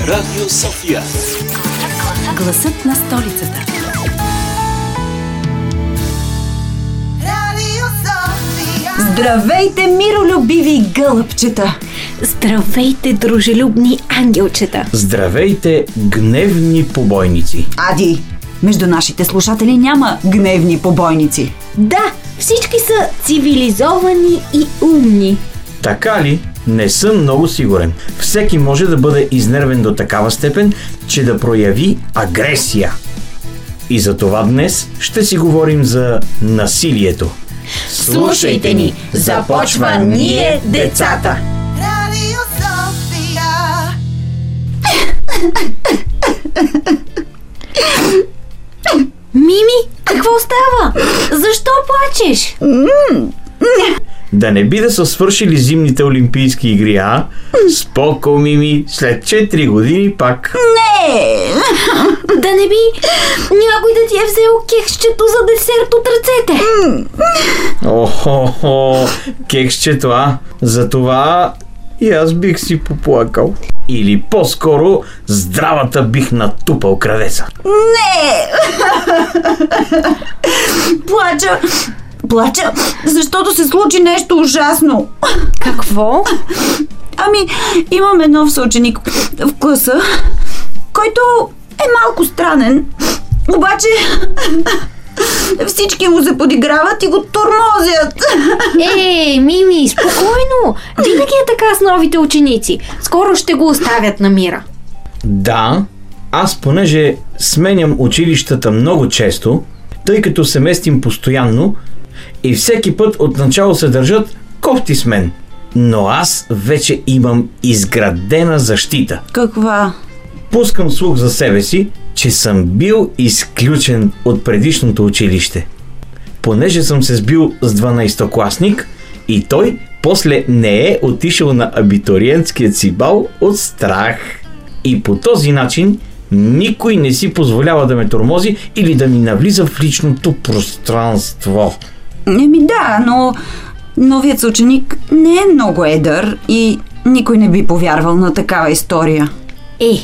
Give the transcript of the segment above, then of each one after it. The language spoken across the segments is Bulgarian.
Радио София. Гласът на столицата. Здравейте, миролюбиви гълъбчета! Здравейте, дружелюбни ангелчета! Здравейте, гневни побойници! Ади, между нашите слушатели няма гневни побойници. Да, всички са цивилизовани и умни. Така ли? Не съм много сигурен. Всеки може да бъде изнервен до такава степен, че да прояви агресия. И за това днес ще си говорим за насилието. Слушайте ни, започва Ние децата. Radio Sofia. Мими, какво става? Защо плачеш? Да не би да са свършили зимните олимпийски игри, а? Споко, Мими, след 4 години пак. Да не би някой да ти е взел кексчето за десерт от ръцете. Охо, кексчето, а? За това и аз бих си поплакал. Или по-скоро здравата бих натупал крадеца. Плача, плача, защото се случи нещо ужасно. Какво? Ами, имаме нов съученик в класа, който е малко странен, обаче всички му се подиграват и го тормозят. Ей, Мими, спокойно. Винаги е така с новите ученици. Скоро ще го оставят на мира. Да, аз понеже сменям училищата много често, тъй като се местим постоянно и всеки път отначало се държат кофти с мен. Но аз вече имам изградена защита. Каква? Пускам слух за себе си, че съм бил изключен от предишното училище. Понеже съм се сбил с 12-класник и той после не е отишъл на абитуриентският си бал от страх. И по този начин никой не си позволява да ме тормози или да ми навлиза в личното пространство. Еми да, но новият съученик не е много едър и никой не би повярвал на такава история. Е,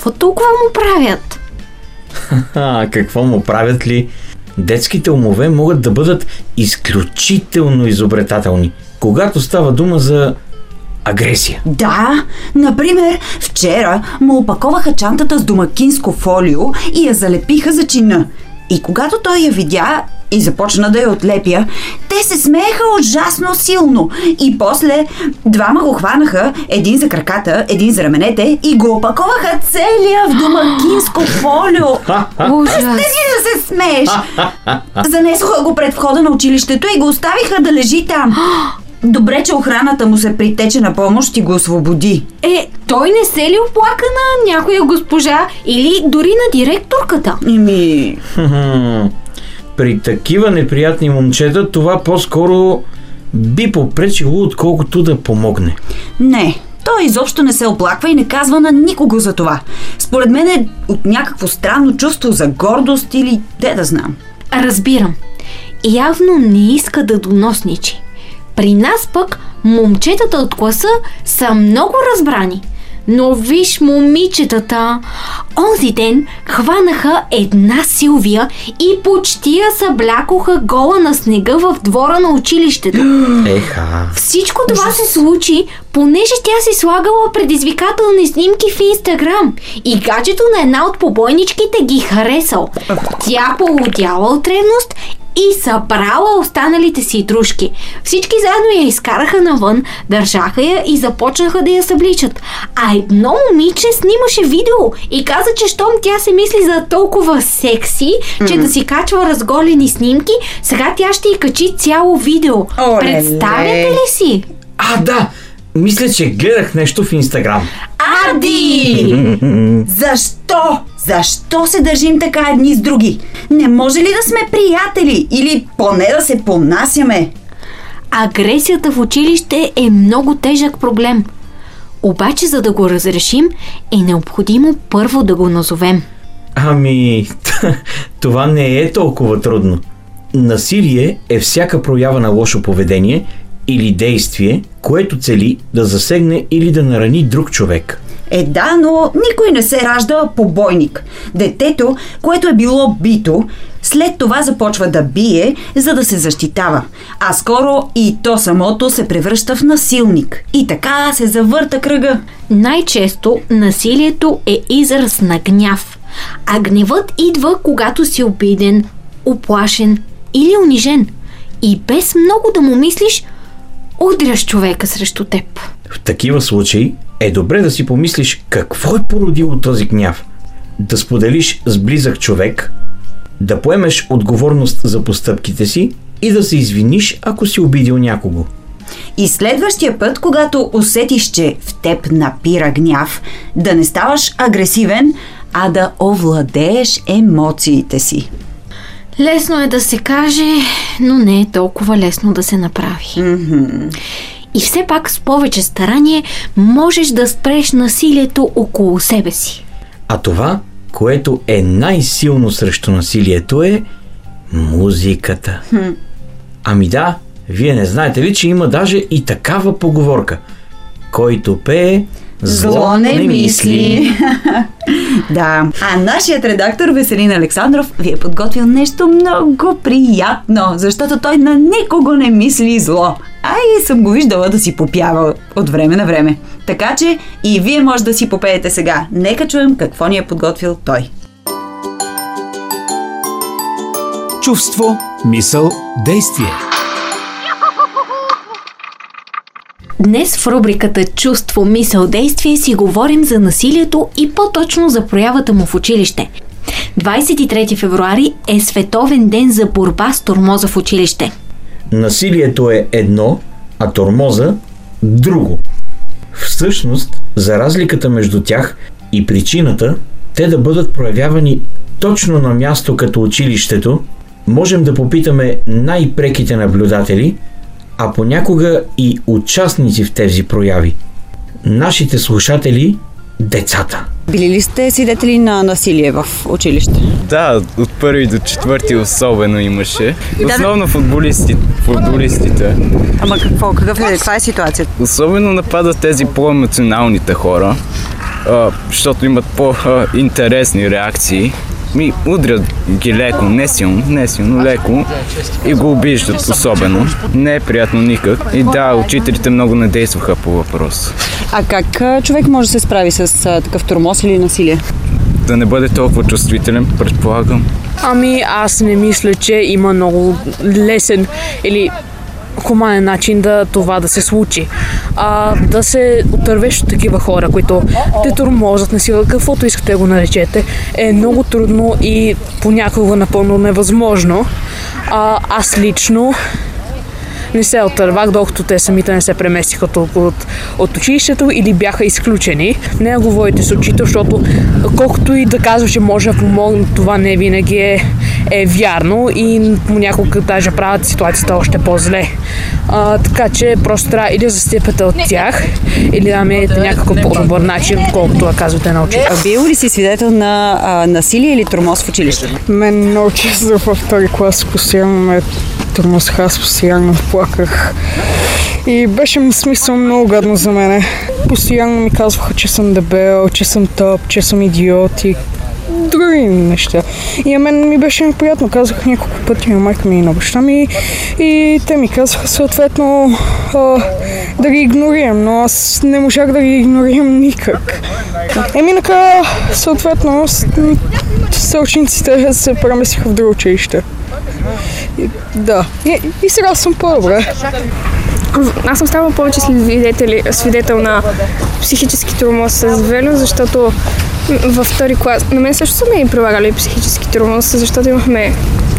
какво толкова му правят? А, какво му правят ли? Детските умове могат да бъдат изключително изобретателни, когато става дума за агресия. Да, например, вчера му опаковаха чантата с домакинско фолио и я залепиха за чина. И когато той я видя и започна да я отлепя, те се смееха ужасно силно. И после двама го хванаха, един за краката, един за раменете и го опаковаха целия в домакинско фолио. Ужас. Ти да се смееш! Занесоха го пред входа на училището и го оставиха да лежи там. Добре, че охраната му се притече на помощ и го освободи. Е, той не се ли оплака на някоя госпожа или дори на директорката? Ими... При такива неприятни момчета това по-скоро би попречило, отколкото да помогне. Не, той изобщо не се оплаква и не казва на никого за това. Според мен е от някакво странно чувство за гордост или де да знам. Разбирам. Явно не иска да доносничи. При нас пък момчетата от класа са много разбрани. Но виж момичетата, онзи ден хванаха една Силвия и почти я съблякоха гола на снега в двора на училището. Еха. Всичко това се случи, понеже тя си слагала предизвикателни снимки в Инстаграм и гаджето на една от побойничките ги харесал. Тя полудяла от ревност и събрала останалите си дружки. Всички заедно я изкараха навън, държаха я и започнаха да я събличат. А едно момиче снимаше видео и каза, че щом тя се мисли за толкова секси, че да си качва разголени снимки, сега тя ще й качи цяло видео. Оле-ле. Представяте ли си? А, да! Мисля, че гледах нещо в Инстаграм. Ади! Защо? Защо се държим така едни с други? Не може ли да сме приятели? Или поне да се понасяме? Агресията в училище е много тежък проблем. Обаче, за да го разрешим, е необходимо първо да го назовем. Ами, това не е толкова трудно. Насилие е всяка проява на лошо поведение или действие, което цели да засегне или да нарани друг човек. Е да, но никой не се ражда побойник. Детето, което е било бито, след това започва да бие, за да се защитава. А скоро и то самото се превръща в насилник. И така се завърта кръга. Най-често насилието е израз на гняв. А гневът идва, когато си обиден, оплашен или унижен. И без много да му мислиш, удряш човека срещу теб. В такива случаи е добре да си помислиш какво е породило този гняв. Да споделиш с близък човек, да поемеш отговорност за постъпките си и да се извиниш, ако си обидил някого. И следващия път, когато усетиш, че в теб напира гняв, да не ставаш агресивен, а да овладееш емоциите си. Лесно е да се каже, но не е толкова лесно да се направи. И все пак с повече старание можеш да спреш насилието около себе си. А това, което е най-силно срещу насилието е музиката. Ами да, вие не знаете ли, че има даже и такава поговорка. Който пее, зло, не мисли. Да. А нашият редактор Веселин Александров ви е подготвил нещо много приятно, защото той на никого не мисли зло. А и съм го виждала да си попява от време на време. Така че и вие може да си попеете сега. Нека чуем какво ни е подготвил той. Чувство, мисъл, действие. Днес в рубриката Чувство, мисъл, действие си говорим за насилието и по-точно за проявата му в училище. 23 февруари е Световен ден за борба с тормоза в училище. Насилието е едно, а тормоза друго. Всъщност, за разликата между тях и причината, те да бъдат проявявани точно на място като училището, можем да попитаме най-преките наблюдатели, а понякога и участници в тези прояви. Нашите слушатели – децата. Били ли сте свидетели на насилие в училище? Да, от първи до четвърти особено имаше. Основно футболисти, футболистите. Ама какво? Какъв е, каква е ситуацията? Особено нападат тези по-емоционалните хора, а, защото имат по-интересни реакции. Ми удрят ги леко, не силно, не силно, леко и го обиждат особено. Не е приятно никак. И да, учителите много не действаха по въпрос. А как човек може да се справи с а, такъв тормоз или насилие? Да не бъде толкова чувствителен, предполагам. Ами аз не мисля, че има много лесен или хуманен начин да това да се случи. А, да се отървеш от такива хора, които те тормозят на сила, каквото искате да го наречете, е много трудно и понякога напълно невъзможно. А, аз лично не се отървах, докато те самите не се преместиха толкова от, от училището или бяха изключени. Не говорите с учител, защото колкото и да казва, че може да помогне, това не винаги е, е вярно и понякога даже правят ситуацията още по-зле. А, така че просто трябва или да застъпете от тях, или да намерите някакъв по-добър начин, колкото да казвате на учител. Бил ли си свидетел на а, насилие или тормоз в училище? Мен много често във втори клас постоянно ме тормозиха, аз постоянно плаках. И беше в смисъл много гадно за мене. Постоянно ми казваха, че съм дебел, че съм тъп, че съм идиот и други неща. И на мен ми беше неприятно. Казах няколко пъти на майка ми и на баща ми. И те ми казаха съответно а, да ги игнорирам, но аз не можах да ги игнорирам никак. Еми накрая, съответно, с- се преместиха в друго училище. Да. И, и сега съм по-добре. Аз съм ставала повече свидетели, свидетел на психически тормоз с Велю, защото във втори клас, на мен също са ми прилагали психически тормоз, защото имахме,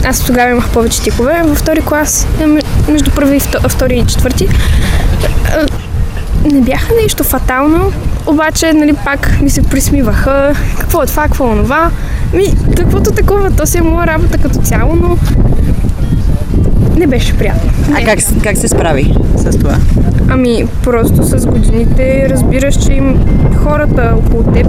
аз тогава имах повече тикове, във втори клас, м, между първи втори и четвърти, а, не бяха нещо фатално, обаче, нали, пак ми се присмиваха, какво е това, какво е онова. Ми, каквото такова, то си е моя работа като цяло, но не беше приятно. А как, как се справи с това? Ами, просто с годините разбираш, че им хората около теб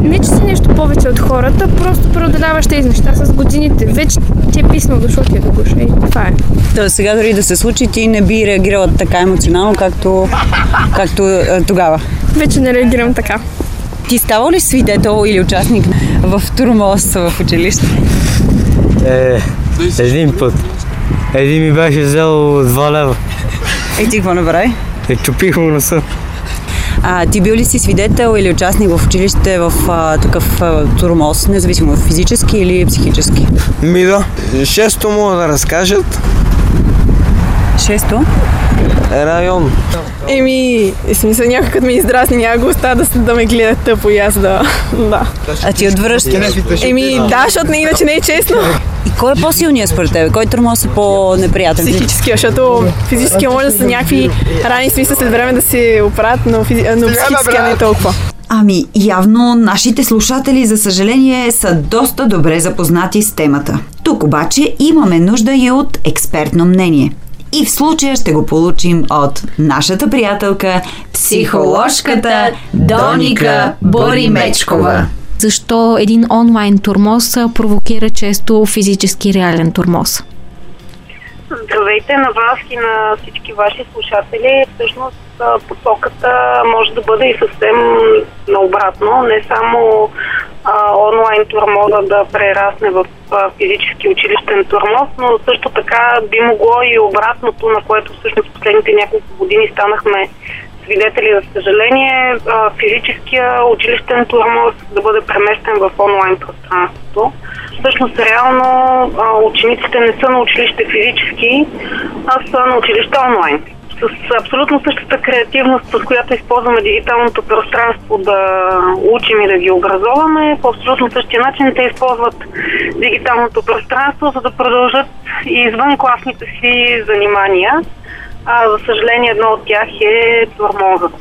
не, че си нещо повече от хората, просто преодоляваш тези неща с годините. Вече ти е писнал дошло ти е до гуша и това е. Тоест сега дори да се случи, ти не би реагирала така емоционално, както, както е, тогава. Вече не реагирам така. Ти става ли свидетел или участник в турмоз в училище? Е, един път. Един ми беше взел 2 лева. И ти какво направи? Е, чупих му носа. А, ти бил ли си свидетел или участник в училище в а, такъв а, турмоз, независимо физически или психически? Ми да. Шесто мога да разкажат. Шесто? Е район. Еми, смисъл някой като ми издразни, няма го да, да ме гледа тъпо и аз да... да. А ти отвръщаш? Еми, да, защото не, иначе не е честно. И кой е по-силният според теб? Кой турмоз е по-неприятен? Психически, защото физически може да са някакви рани, смисъл след време да се оправят, но, физи... но психически а не толкова. Ами, явно нашите слушатели, за съжаление, са доста добре запознати с темата. Тук обаче имаме нужда и от експертно мнение. И в случая ще го получим от нашата приятелка, психоложката Доника Боримечкова. Защо един онлайн турмоз провокира често физически реален турмоз? Здравейте на вас и на всички ваши слушатели. Всъщност посоката може да бъде и съвсем наобратно. Не само а, онлайн турмоза да прерасне в а, физически училищен турмоз, но също така би могло и обратното, на което всъщност последните няколко години станахме свидетели, за съжаление, а, физическия училищен турмоз да бъде преместен в онлайн пространството. Всъщност, реално а, учениците не са на училище физически, а са на училище онлайн. С абсолютно същата креативност, с която използваме дигиталното пространство да учим и да ги образоваме, по абсолютно същия начин те използват дигиталното пространство, за да продължат и извън класните си занимания. А, за съжаление, едно от тях е турмозът.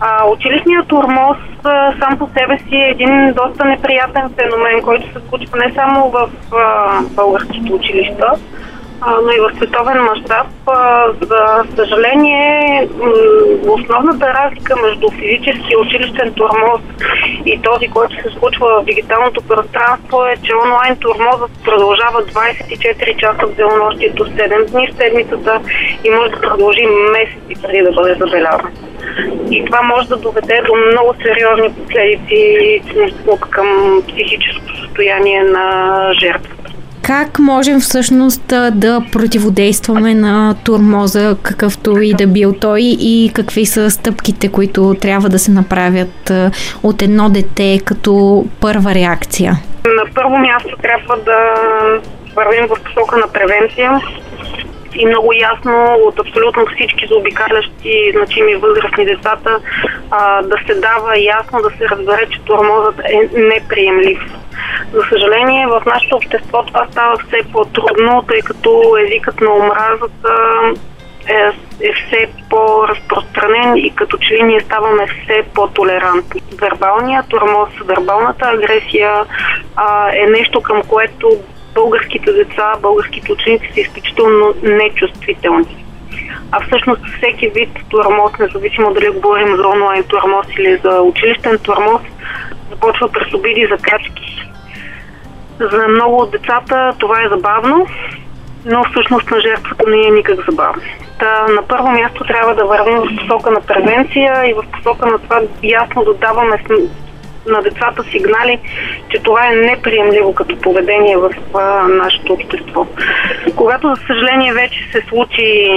А, училищният турмоз а, сам по себе си е един доста неприятен феномен, който се случва не само в българските училища, но и в световен мащаб. За съжаление, основната разлика между физически училищен турмоз и този, който се случва в дигиталното пространство е, че онлайн турмозът продължава 24 часа в денонощието, 7 дни в седмицата и може да продължи месеци преди да бъде забелязан. И това може да доведе до много сериозни последици към психическото състояние на жертвата. Как можем всъщност да противодействаме на турмоза, какъвто и да бил той и какви са стъпките, които трябва да се направят от едно дете като първа реакция? На първо място трябва да вървим в посока на превенция и много ясно от абсолютно всички заобикалящи значими възрастни децата а, да се дава ясно да се разбере, че тормозът е неприемлив. За съжаление, в нашето общество това става все по-трудно, тъй като езикът на омразата е, е все по-разпространен и като че ли ние ставаме все по-толерантни. Вербалният тормоз, вербалната агресия а, е нещо към което българските деца, българските ученици са изключително нечувствителни. А всъщност всеки вид тормоз, независимо дали говорим за онлайн тормоз или за училищен тормоз, започва през обиди за качки. За много от децата това е забавно, но всъщност на жертвата не е никак забавно. Та, на първо място трябва да вървим в посока на превенция и в посока на това ясно да даваме на децата сигнали, че това е неприемливо като поведение в а, нашето общество. Когато, за съжаление, вече се случи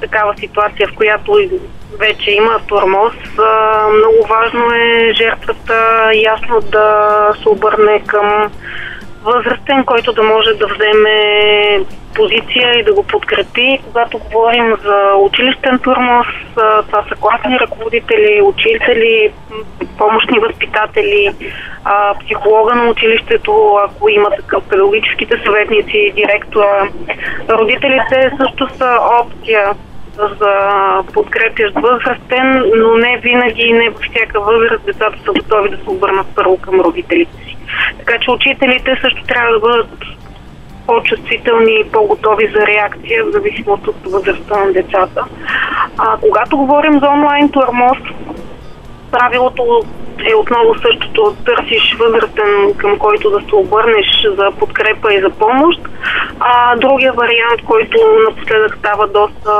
такава ситуация, в която вече има тормоз, много важно е жертвата ясно да се обърне към възрастен, който да може да вземе позиция и да го подкрепи. Когато говорим за училищен турмоз, това са класни ръководители, учители, помощни възпитатели, психолога на училището, ако има такъв, педагогическите съветници, директора. Родителите също са опция за подкрепящ възрастен, но не винаги и не във всяка възраст децата са готови да се обърнат първо към родителите. Така че учителите също трябва да бъдат по-чувствителни и по-готови за реакция, в зависимост от възрастта на децата. А, когато говорим за онлайн тормоз, правилото е отново същото. Търсиш възрастен, към който да се обърнеш за подкрепа и за помощ. А другия вариант, който напоследък става доста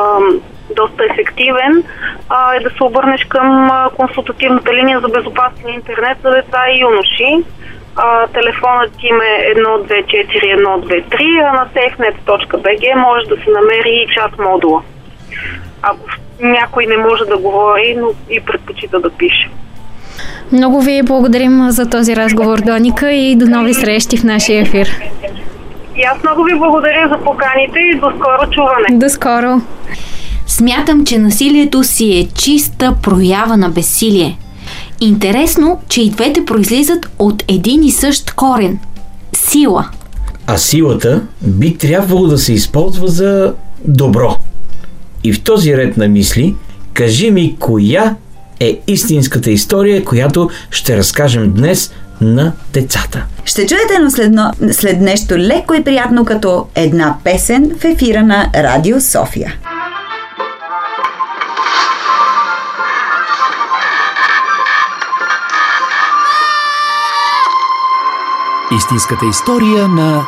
доста ефективен, а, е да се обърнеш към консултативната линия за безопасен интернет за деца и юноши. А, телефонът им е 124123, а на safenet.bg може да се намери и чат модула. Ако някой не може да говори, но и предпочита да пише. Много ви благодарим за този разговор, Доника, и до нови срещи в нашия ефир. И аз много ви благодаря за поканите и до скоро чуване. До скоро! Смятам, че насилието си е чиста проява на безсилие. Интересно, че и двете произлизат от един и същ корен – сила. А силата би трябвало да се използва за добро. И в този ред на мисли, кажи ми коя е истинската история, която ще разкажем днес на децата. Ще чуете, но след, след нещо леко и приятно като една песен в ефира на Радио София. Истинската история на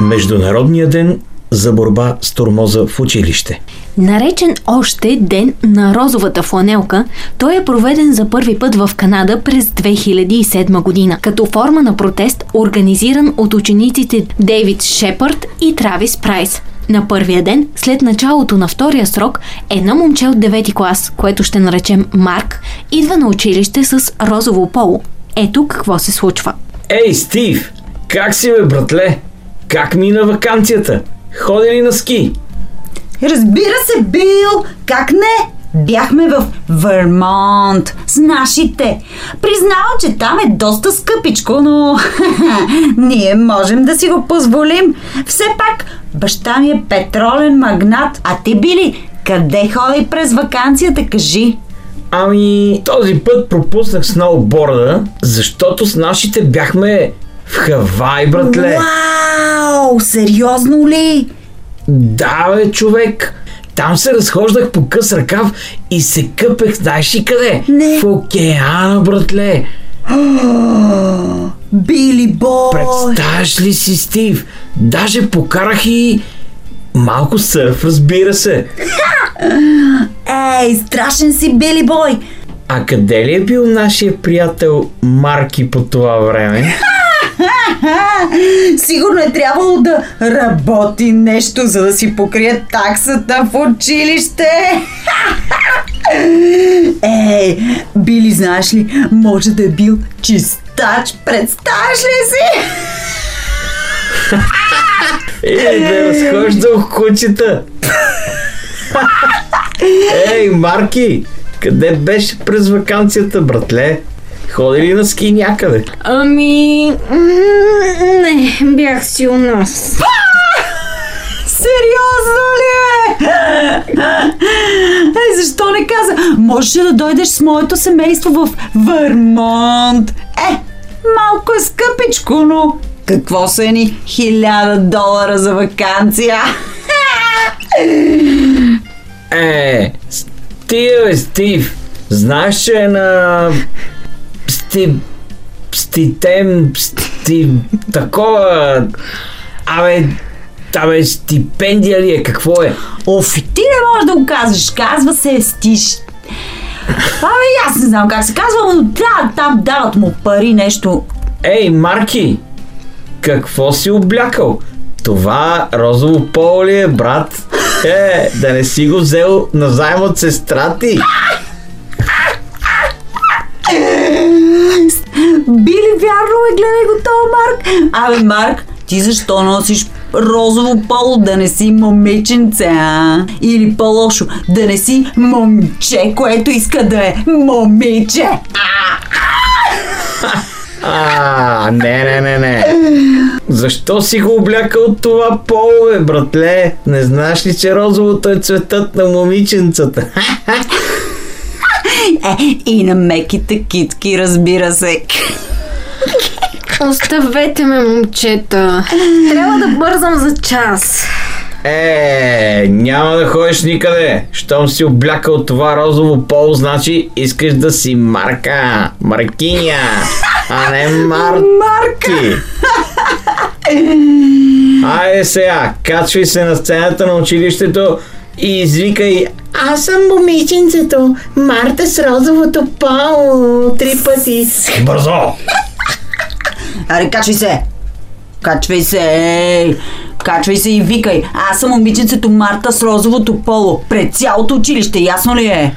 Международния ден за борба с тормоза в училище. Наречен още Ден на розовата фланелка, той е проведен за първи път в Канада през 2007 година, като форма на протест, организиран от учениците Дейвид Шепард и Травис Прайс. На първия ден, след началото на втория срок, едно момче от 9 клас, което ще наречем Марк, идва на училище с розово поло. Ето какво се случва. Ей, Стив! Как си бе, братле? Как мина вакансията? Ходи ли на ски? Разбира се, Бил! Как не? Бяхме в Вермонт с нашите. Признавам, че там е доста скъпичко, но ние можем да си го позволим. Все пак, баща ми е петролен магнат, а ти били, къде ходи през вакансията, кажи? Ами, този път пропуснах сноуборда, защото с нашите бяхме в Хавай, братле. Вау! Сериозно ли? Да, бе, човек. Там се разхождах по къс ръкав и се къпех, знаеш ли къде? Не. В океана, братле. Били бой! Представяш ли си, Стив? Даже покарах и малко сърф, разбира се. Ей, страшен си, Били бой! А къде ли е бил нашия приятел Марки по това време? Сигурно е трябвало да работи нещо, за да си покрие таксата в училище. Ей, Били, знаеш ли, може да е бил чистач, представяш ли си? Ей, да разхождал кучета. Ей, Марки, къде беше през вакансията, братле? Ходи ли на ски някъде? Ами... Не, бях си у нас. Сериозно ли е? Ей, защо не каза? Можеше да дойдеш с моето семейство в Вермонт. Е, малко е скъпичко, но какво са ни хиляда долара за вакансия? Е, Стив, Стив, знаеш, че е на... Сти... Ститем... Сти... Такова... Абе... Абе, стипендия ли е? Какво е? Оф, и ти не можеш да го казваш. Казва се стиш. Абе, аз не знам как се казва, но трябва там дават му пари нещо. Ей, Марки! Какво си облякал? Това розово поло ли е, брат? Е, да не си го взел назаем от сестра ти. Били, вярно е, гледай го то, Марк. Абе, Марк, ти защо носиш розово поло, да не си момиченце, а? Или по-лошо, да не си момче, което иска да е момиче. А, не, не, не, не. Защо си го облякал това поло, бе, братле? Не знаеш ли, че розовото е цветът на момиченцата? Е, и на меките китки, разбира се. Оставете ме, момчета. Трябва да бързам за час. Е, няма да ходиш никъде. Щом си облякал това розово поло, значи искаш да си Марка. Маркиня, а не Марки. Айде сега, качвай се на сцената на училището и извикай Аз съм момиченцето, Марта с розовото поло, три пъти. бързо. Аре, качвай се! Качвай се! Качвай се и викай. Аз съм момиченцето Марта с розовото поло. Пред цялото училище, ясно ли е?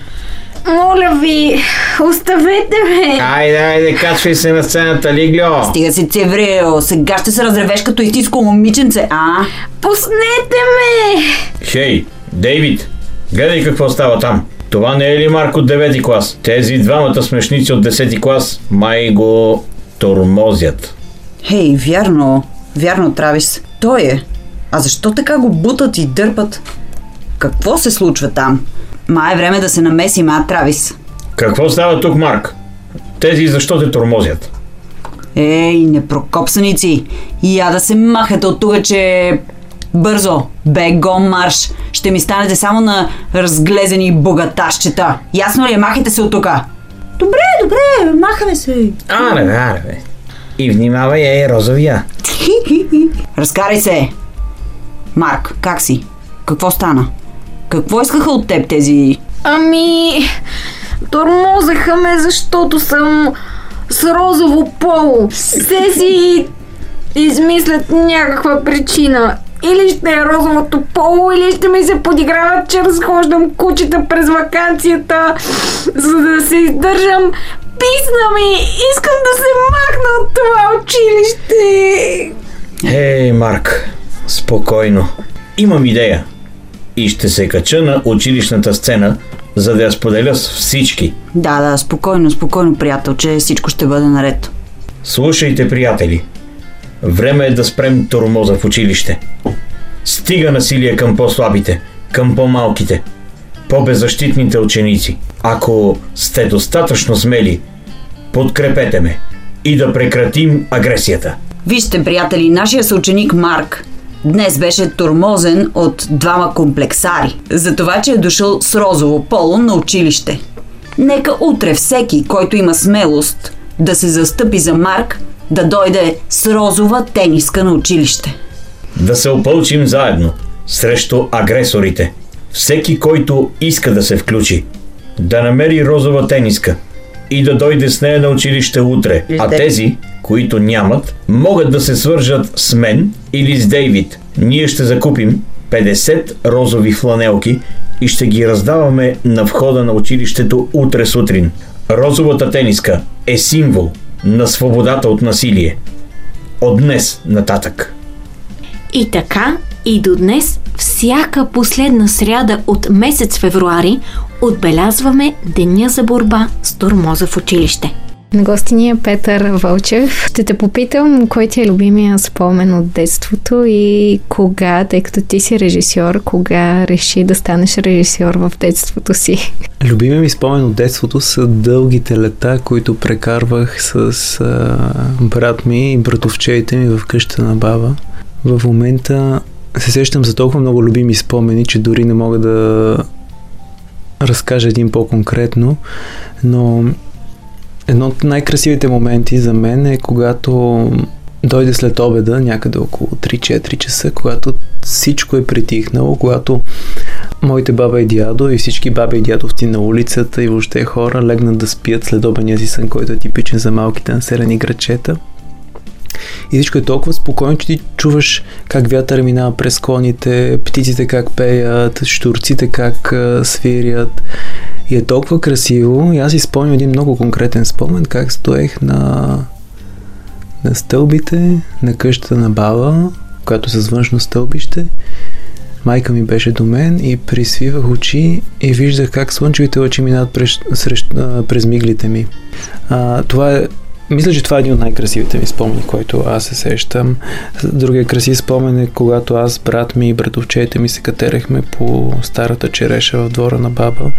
Моля ви, оставете ме. Айде, айде, качвай се на сцената, Лигло. Стига си цеврео, сега ще се разревеш като истинско момиченце, а? Пуснете ме! Хей, Дейвид, гледай какво става там. Това не е ли Марк от 9 клас? Тези двамата смешници от 10 клас май го тормозят. Хей, вярно, вярно, Травис. Той е. А защо така го бутат и дърпат? Какво се случва там? Ма е време да се намесим, а, Травис? Какво става тук, Марк? Тези защо те тормозят? Ей, непрокопсаници! Я да се махате от тук, че... Бързо, бегом марш! Ще ми станете само на разглезени богатащета. Ясно ли е? Махайте се от тук! Добре, добре, махаме се. Аре, аре, бе. И внимавай, ей, розовия. Разкарай се! Марк, как си? Какво стана? Какво искаха от теб тези... Ами, тормозаха ме, защото съм с розово поло. Се си измислят някаква причина. Или ще е розовото поло, или ще ми се подиграват, че разхождам кучета през вакансията, за да се издържам. Писна ми! Искам да се махна от това училище! Ей, Марк, спокойно. Имам идея. И ще се кача на училищната сцена, за да я споделя с всички. Да, да, спокойно, спокойно, приятел, че всичко ще бъде наред. Слушайте, приятели. Време е да спрем тормоза в училище. Стига насилие към по-слабите, към по-малките, по-беззащитните ученици. Ако сте достатъчно смели, подкрепете ме и да прекратим агресията. Вижте, приятели, нашия съученик Марк днес беше тормозен от двама комплексари за това, че е дошъл с розово поло на училище. Нека утре всеки, който има смелост да се застъпи за Марк, да дойде с розова тениска на училище. Да се опълчим заедно срещу агресорите. Всеки, който иска да се включи, да намери розова тениска и да дойде с нея на училище утре. А тези, които нямат, могат да се свържат с мен или с Дейвид. Ние ще закупим 50 розови фланелки и ще ги раздаваме на входа на училището утре сутрин. Розовата тениска е символ на свободата от насилие. От днес нататък. И така, и до днес, всяка последна сряда от месец февруари, отбелязваме Деня за борба с тормоза в училище. На гости ни е Петър Вълчев. Ще те попитам, кой ти е любимия спомен от детството и кога, тъй като ти си режисьор, кога реши да станеш режисьор в детството си? Любимия ми спомен от детството са дългите лета, които прекарвах с а, брат ми и братовчеите ми в къщата на баба. В момента се сещам за толкова много любими спомени, че дори не мога да разкажа един по-конкретно, но едно от най-красивите моменти за мен е когато дойде след обеда, някъде около 3-4 часа, когато всичко е притихнало, когато моите баба и дядо и всички баби и дядовци на улицата и въобще хора легнат да спят след обедния си сън, който е типичен за малките населени градчета. И всичко е толкова спокойно, че ти чуваш как вятър минава през склоните, птиците как пеят, штурците как свирят. И е толкова красиво. И аз си спомням един много конкретен спомен, как стоех на, на стълбите на къщата на баба, която с външно стълбище. Майка ми беше до мен и присвивах очи и виждах как слънчевите лъчи минават през, срещ, през миглите ми. А, това е Мисля, че това е един от най-красивите ми спомени, който аз се сещам. Другия красив спомен е когато аз, брат ми и братовчете ми се катерехме по старата череша в двора на баба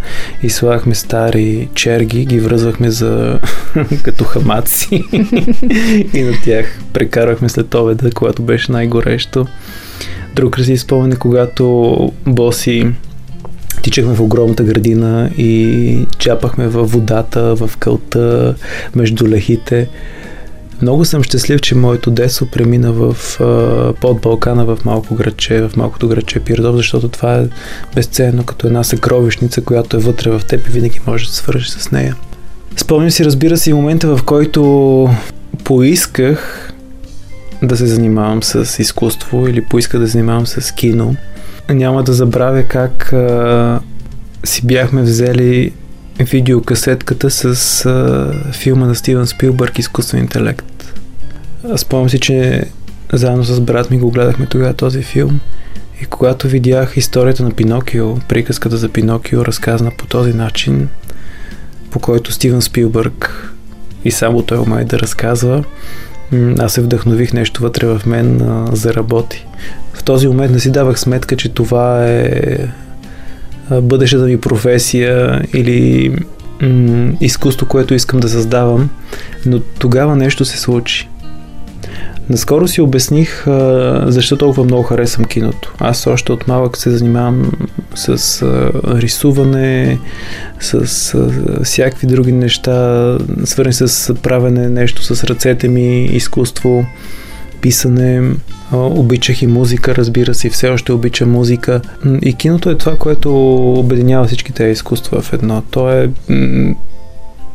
и слагахме стари черги, ги връзвахме за като хамаци и на тях прекарвахме след обеда, когато беше най-горещо. Друг красив спомен е когато боси тичахме в огромната градина и чапахме във водата, в кълта, между лехите. Много съм щастлив, че моето детство премина в, под Балкана в малко градче, в малкото градче Пирдов, защото това е безценно като една съкровищница, която е вътре в теб и винаги можеш да свържеш с нея. Спомням си, разбира се, и момента, в който поисках да се занимавам с изкуство или поисках да се занимавам с кино – няма да забравя как а, си бяхме взели видеокасетката с а, филма на Стивен Спилбърг Изкуствен интелект. Спомням си, че заедно с брат ми го гледахме тогава този филм и когато видях историята на Пинокио, приказката за Пинокио, разказана по този начин, по който Стивен Спилбърг и само той умее да разказва, аз се вдъхнових нещо вътре в мен а, за работи. В този момент не си давах сметка, че това е бъдещата ми професия или м- изкуство, което искам да създавам, но тогава нещо се случи. Наскоро си обясних защо толкова много харесвам киното. Аз още от малък се занимавам с рисуване, с а, всякакви други неща, свързани с правене нещо с ръцете ми, изкуство, писане. Обичах и музика, разбира се, все още обичам музика. И киното е това, което обединява всички тези изкуства в едно. То е м-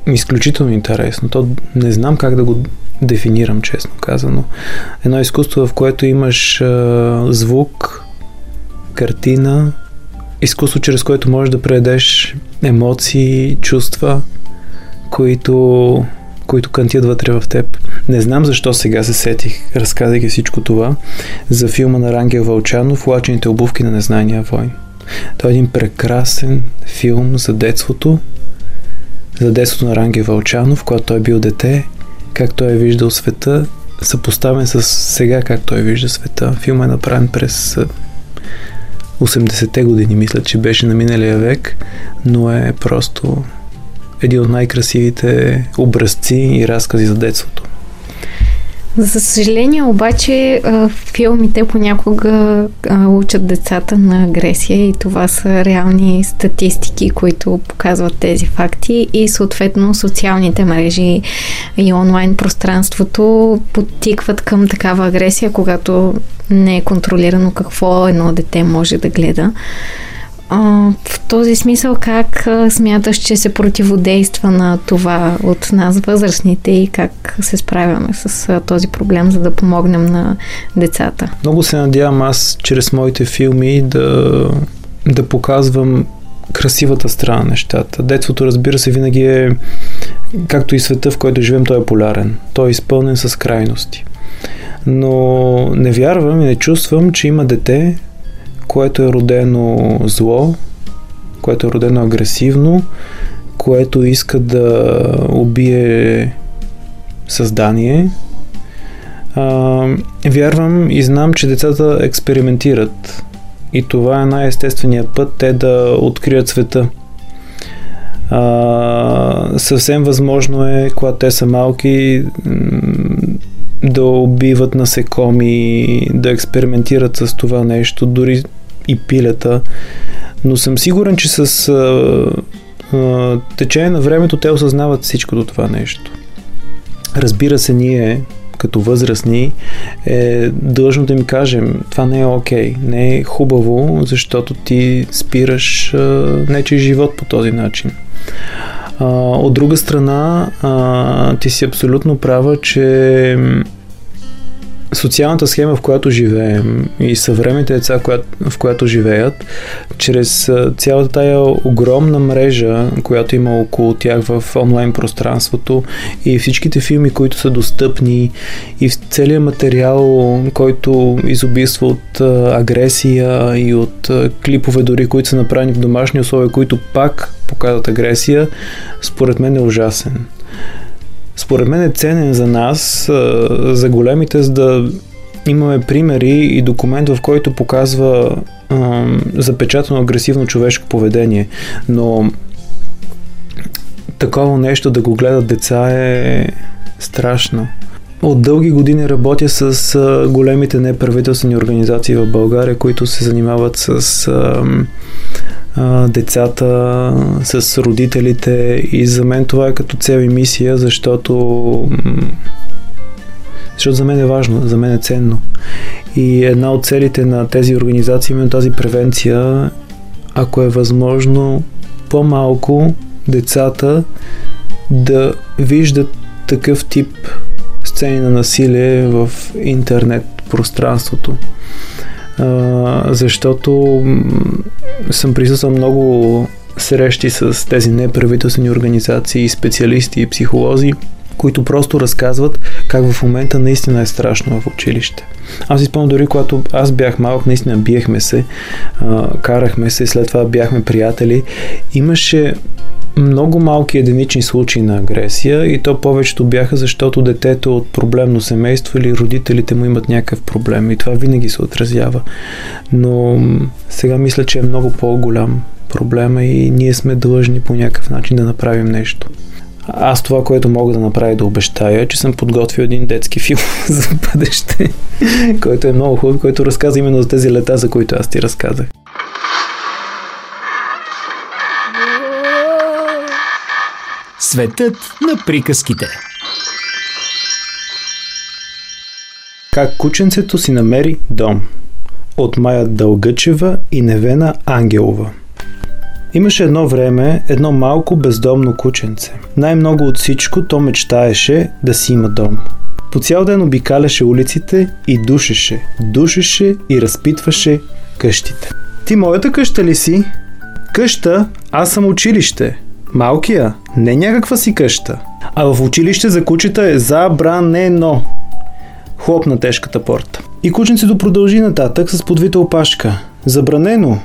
изключително интересно. То не знам как да го дефинирам, честно казано. Едно изкуство, в което имаш а, звук, картина, изкуство, чрез което можеш да предадеш емоции, чувства, които, които кантят вътре в теб. Не знам защо сега се сетих, разказайки всичко това, за филма на Рангел Вълчанов «Лачените обувки на незнания войн». Той е един прекрасен филм за детството, за детството на Рангел Вълчанов, когато той е бил дете как той е виждал света, съпоставен с сега как той вижда света. Филмът е направен през 80-те години, мисля, че беше на миналия век, но е просто един от най-красивите образци и разкази за детството. За съжаление обаче филмите понякога учат децата на агресия и това са реални статистики, които показват тези факти и съответно социалните мрежи и онлайн пространството подтикват към такава агресия, когато не е контролирано какво едно дете може да гледа. А, в този смисъл как смяташ, че се противодейства на това от нас възрастните и как се справяме с този проблем, за да помогнем на децата? Много се надявам аз чрез моите филми да, да показвам красивата страна на нещата. Детството, разбира се, винаги е, както и света, в който живеем, той е полярен. Той е изпълнен с крайности. Но не вярвам и не чувствам, че има дете, което е родено зло, което е родено агресивно, което иска да убие създание. А, вярвам и знам, че децата експериментират. И това е най-естественият път те да открият света. А, съвсем възможно е, когато те са малки, да убиват насекоми, да експериментират с това нещо, дори и пилета. Но съм сигурен, че с а, а, течение на времето те осъзнават всичкото това нещо. Разбира се, ние като възрастни е дължно да им кажем това не е окей, okay, не е хубаво, защото ти спираш а, нечи живот по този начин. А, от друга страна, а, ти си абсолютно права, че социалната схема, в която живеем и съвременните деца, в която живеят, чрез цялата тая огромна мрежа, която има около тях в онлайн пространството и всичките филми, които са достъпни и целият материал, който изобилства от агресия и от клипове дори, които са направени в домашни условия, които пак показват агресия, според мен е ужасен. Според мен е ценен за нас, за големите, за да имаме примери и документ, в който показва запечатано агресивно човешко поведение. Но такова нещо да го гледат деца е страшно. От дълги години работя с а, големите неправителствени организации в България, които се занимават с а, децата, с родителите и за мен това е като цел и мисия, защото защото за мен е важно, за мен е ценно. И една от целите на тези организации именно тази превенция, ако е възможно, по-малко децата да виждат такъв тип сцени на насилие в интернет пространството. Защото съм присъствал много срещи с тези неправителствени организации, специалисти и психолози, които просто разказват как в момента наистина е страшно в училище. Аз си спомням дори когато аз бях малък, наистина биехме се, карахме се, след това бяхме приятели. Имаше много малки единични случаи на агресия и то повечето бяха защото детето от проблемно семейство или родителите му имат някакъв проблем и това винаги се отразява. Но сега мисля, че е много по-голям проблема и ние сме длъжни по някакъв начин да направим нещо. Аз това, което мога да направя да обещая, е, че съм подготвил един детски филм за бъдеще, който е много хубав, който разказва именно за тези лета, за които аз ти разказах. Светът на приказките. Как кученцето си намери дом. От Майя Дългъчева и Невена Ангелова. Имаше едно време едно малко бездомно кученце. Най-много от всичко то мечтаеше да си има дом. По цял ден обикаляше улиците и душеше, душеше и разпитваше къщите. Ти моята къща ли си? Къща? Аз съм училище. Малкия? Не някаква си къща. А в училище за кучета е забранено. Хлопна тежката порта. И кученцето продължи нататък с подвита опашка. Забранено,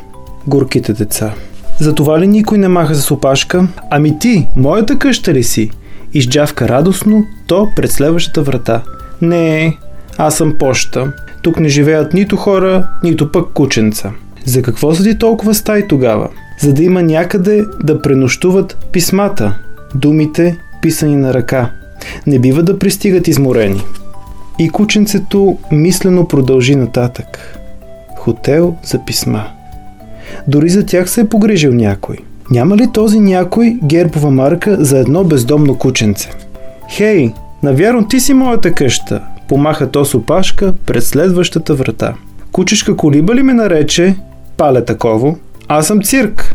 горките деца. Затова ли никой не маха с опашка? Ами ти, моята къща ли си? Изджавка радостно, то пред следващата врата. Не, аз съм поща. Тук не живеят нито хора, нито пък кученца. За какво са ти толкова стаи тогава? За да има някъде да пренощуват писмата, думите, писани на ръка. Не бива да пристигат изморени. И кученцето мислено продължи нататък. Хотел за писма. Дори за тях се е погрижил някой. Няма ли този някой гербова марка за едно бездомно кученце? Хей, навярно ти си моята къща, помаха то с опашка пред следващата врата. Кучешка колиба ли ме нарече? Пале таково. Аз съм цирк.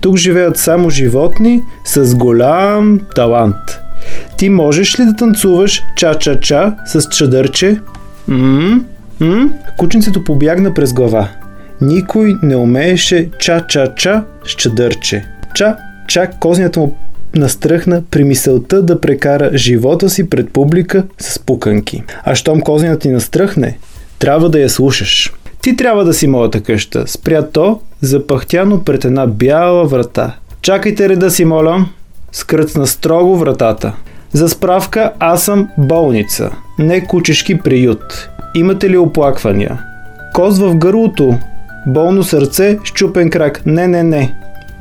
Тук живеят само животни с голям талант. Ти можеш ли да танцуваш ча-ча-ча с чадърче? М? Кученцето побягна през глава. Никой не умееше ча-ча-ча с чадърче. Ча-ча кознината му настръхна при мисълта да прекара живота си пред публика с пуканки. А щом кознината ти настръхне, трябва да я слушаш. Ти трябва да си моята къща. Спря то, запахтяно пред една бяла врата. Чакайте реда си, моля. Скръцна строго вратата. За справка, аз съм болница, не кучешки приют. Имате ли оплаквания? Коз в гърлото, болно сърце, щупен крак. Не, не, не.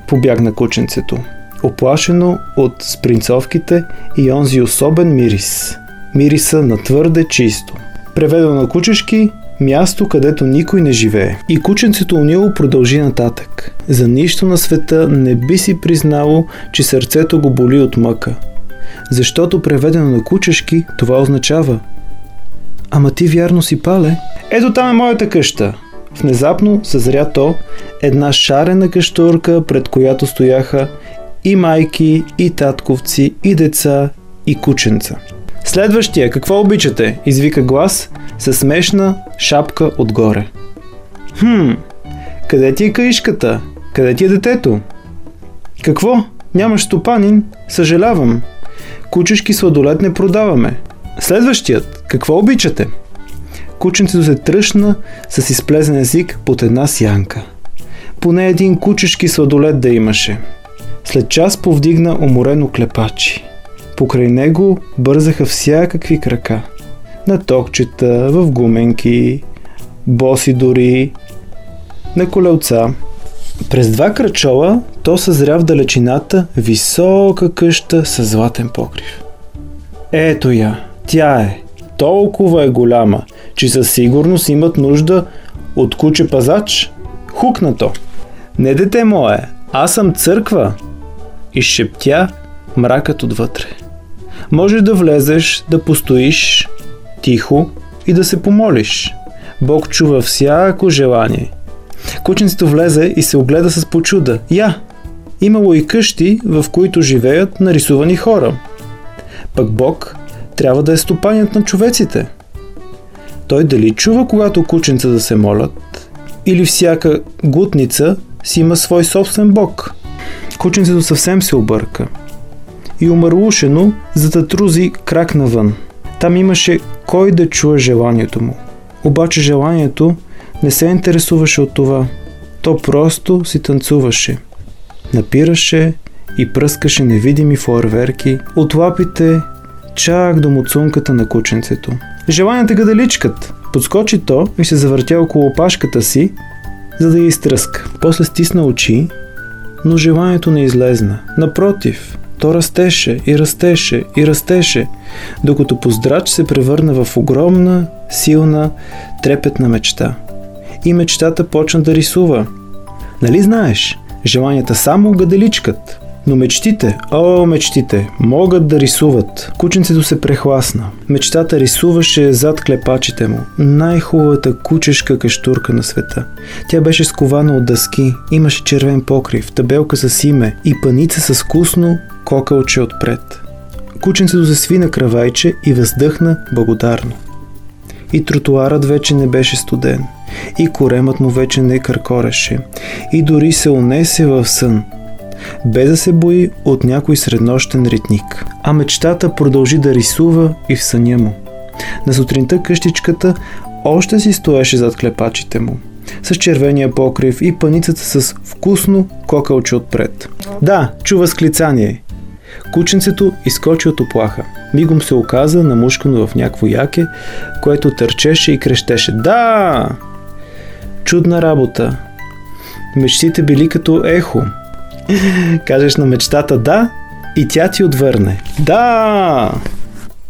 Побягна кученцето. Оплашено от спринцовките и онзи особен мирис. Мириса на твърде чисто. Преведено на кучешки, място, където никой не живее. И кученцето унило продължи нататък. За нищо на света не би си признало, че сърцето го боли от мъка. Защото преведено на кучешки, това означава Ама ти вярно си пале? Ето там е моята къща. Внезапно съзря то една шарена къщурка, пред която стояха и майки, и татковци, и деца, и кученца. Следващия, какво обичате? Извика глас със смешна шапка отгоре. Хм, къде ти е каишката? Къде ти е детето? Какво? Нямаш стопанин? Съжалявам. Кучешки сладолет не продаваме. Следващият, какво обичате? Кученцето се тръщна с изплезен език под една сянка. Поне един кучешки сладолет да имаше. След час повдигна уморено клепачи. Покрай него бързаха всякакви крака. На токчета, в гуменки, боси дори, на колелца. През два кръчола то съзря в далечината висока къща с златен покрив. Ето я, тя е. Толкова е голяма, че със сигурност имат нужда от куче пазач. Хукна то. Не дете мое, аз съм църква. И шептя мракът отвътре. Може да влезеш, да постоиш тихо и да се помолиш. Бог чува всяко желание. Кученцето влезе и се огледа с почуда. Я! Имало и къщи, в които живеят нарисувани хора. Пък Бог трябва да е стопанят на човеците. Той дали чува, когато кученца да се молят, или всяка гутница си има свой собствен Бог. Кученцето съвсем се обърка и умърлушено зататрузи крак навън. Там имаше кой да чуе желанието му. Обаче желанието не се интересуваше от това. То просто си танцуваше. Напираше и пръскаше невидими фойерверки от лапите чак до муцунката на кученцето. Желанията го да личкат. Подскочи то и се завъртя около опашката си, за да я изтръска. После стисна очи, но желанието не излезна. Напротив, то растеше и растеше и растеше, докато поздрач се превърна в огромна, силна, трепетна мечта. И мечтата почна да рисува. Нали знаеш, желанията само гаделичкат, но мечтите, о, мечтите, могат да рисуват. Кученцето се прехласна. Мечтата рисуваше зад клепачите му. Най-хубавата кучешка каштурка на света. Тя беше скована от дъски, имаше червен покрив, табелка с име и паница с вкусно кокълче отпред. Кученцето се сви на кравайче и въздъхна благодарно. И тротуарът вече не беше студен, и коремът му вече не къркореше, и дори се унесе в сън, без да се бои от някой среднощен ритник. А мечтата продължи да рисува и в съня му. На сутринта къщичката още си стоеше зад клепачите му, с червения покрив и паницата с вкусно кокълче отпред. Да, чува склицание. Кученцето изкочи от оплаха. Мигом се оказа намушкано в някакво яке, което търчеше и крещеше. Да! Чудна работа. Мечтите били като ехо. Кажеш на мечтата да и тя ти отвърне. Да!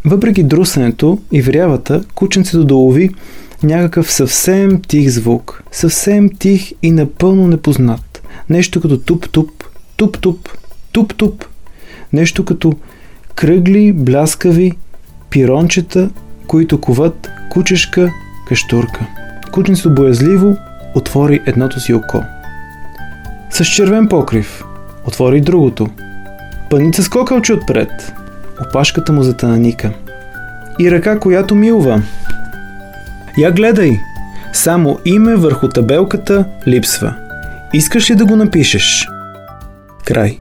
Въпреки друсането и врявата, кученцето долови някакъв съвсем тих звук. Съвсем тих и напълно непознат. Нещо като туп-туп, туп-туп, туп-туп. Нещо като кръгли, бляскави пирончета, които коват кучешка каштурка. Кученцето боязливо отвори едното си око. С червен покрив. Отвори другото. Паница с кокълче отпред. Опашката му затананика. И ръка, която милва. Я гледай! Само име върху табелката липсва. Искаш ли да го напишеш? Край.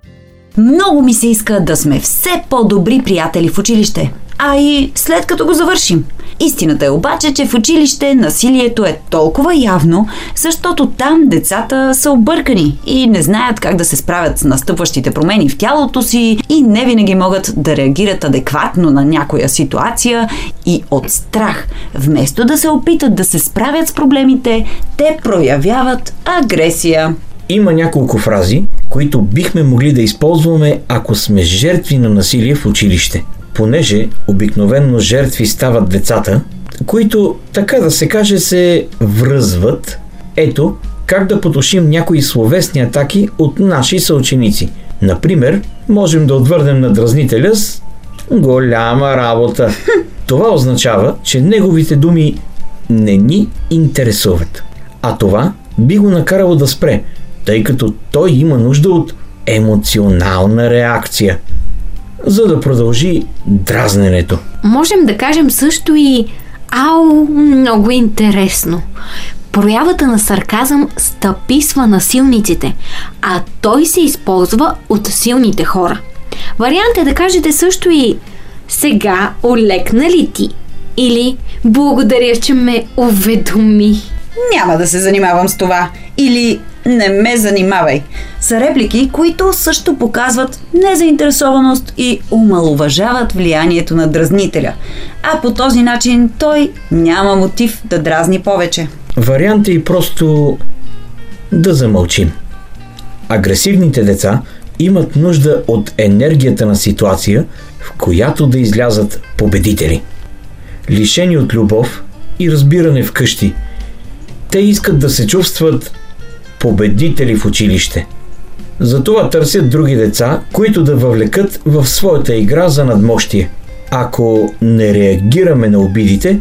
Много ми се иска да сме все по-добри приятели в училище. А и след като го завършим. Истината е обаче, че в училище насилието е толкова явно, защото там децата са объркани и не знаят как да се справят с настъпващите промени в тялото си и не винаги могат да реагират адекватно на някоя ситуация и от страх, вместо да се опитат да се справят с проблемите, те проявяват агресия. Има няколко фрази, които бихме могли да използваме, ако сме жертви на насилие в училище. Понеже обикновенно жертви стават децата, които, така да се каже, се връзват. Ето как да потушим някои словесни атаки от наши съученици. Например, можем да отвърнем на дразнителя с голяма работа. Това означава, че неговите думи не ни интересуват. А това би го накарало да спре, тъй като той има нужда от емоционална реакция, за да продължи дразненето. Можем да кажем също и Ау, много интересно. Проявата на сарказъм стъписва на силниците, а той се използва от силните хора. Вариант е да кажете също и Сега олекна ли ти? Или Благодаря, че ме уведоми. Няма да се занимавам с това. Или не ме занимавай, са реплики, които също показват незаинтересованост и умалуважават влиянието на дразнителя. А по този начин той няма мотив да дразни повече. Вариант е просто да замълчим. Агресивните деца имат нужда от енергията на ситуация, в която да излязат победители. Лишени от любов и разбиране вкъщи, те искат да се чувстват победители в училище. Затова търсят други деца, които да въвлекат в своята игра за надмощие. Ако не реагираме на обидите,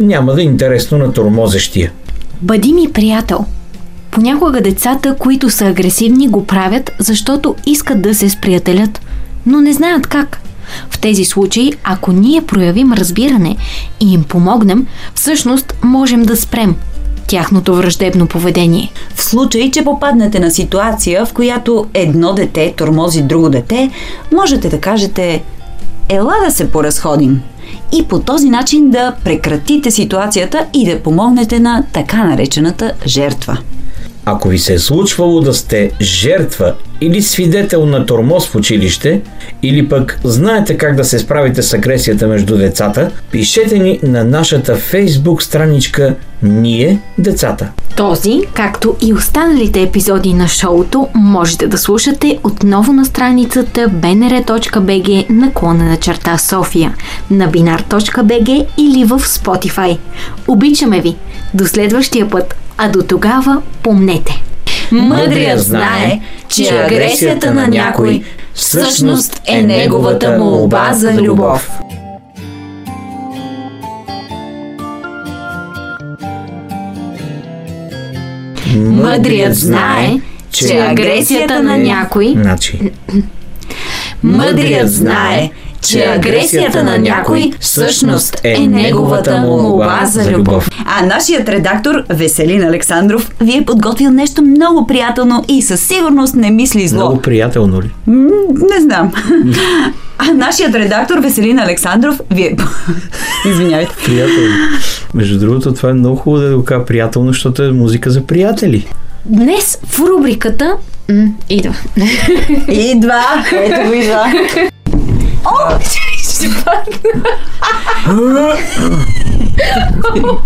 няма да е интересно на тормозещия. Бъди ми приятел. Понякога децата, които са агресивни, го правят, защото искат да се сприятелят, но не знаят как. В тези случаи, ако ние проявим разбиране и им помогнем, всъщност можем да спрем тяхното враждебно поведение. В случай, че попаднете на ситуация, в която едно дете тормози друго дете, можете да кажете Ела да се поразходим. И по този начин да прекратите ситуацията и да помогнете на така наречената жертва. Ако ви се е случвало да сте жертва или свидетел на тормоз в училище, или пък знаете как да се справите с агресията между децата, пишете ни на нашата фейсбук страничка Ние децата. Този, както и останалите епизоди на шоуто, можете да слушате отново на страницата bnr.bg наклона на черта София, на binar.bg или в Spotify. Обичаме ви! До следващия път, а до тогава помнете! Мъдрият знае, че агресията на някой всъщност е неговата молба за любов. Мъдрият знае, че агресията на някой Значи, Мъдрият знае, че агресията на някой всъщност е неговата молба за любов. А нашият редактор Веселин Александров ви е подготвил нещо много приятелно и със сигурност не мисли зло. много приятелно ли? М, Не знам. А нашият редактор Веселин Александров ви е... Извинявайте. Приятелно. Между другото, това е много хубаво да го кажа приятелно, защото е музика за приятели. Днес в рубриката... М, идва. Идва! Ето го идва. О, ще падна.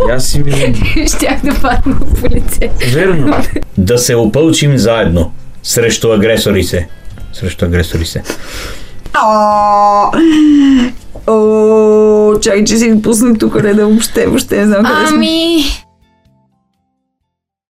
И Аз си ми... Щях да падна по лице. Верно. Да се опълчим заедно срещу агресорите. Срещу агресорите. О, О, чай, че си ми пуснах тук, не да въобще, въобще не знам къде сме. Ами,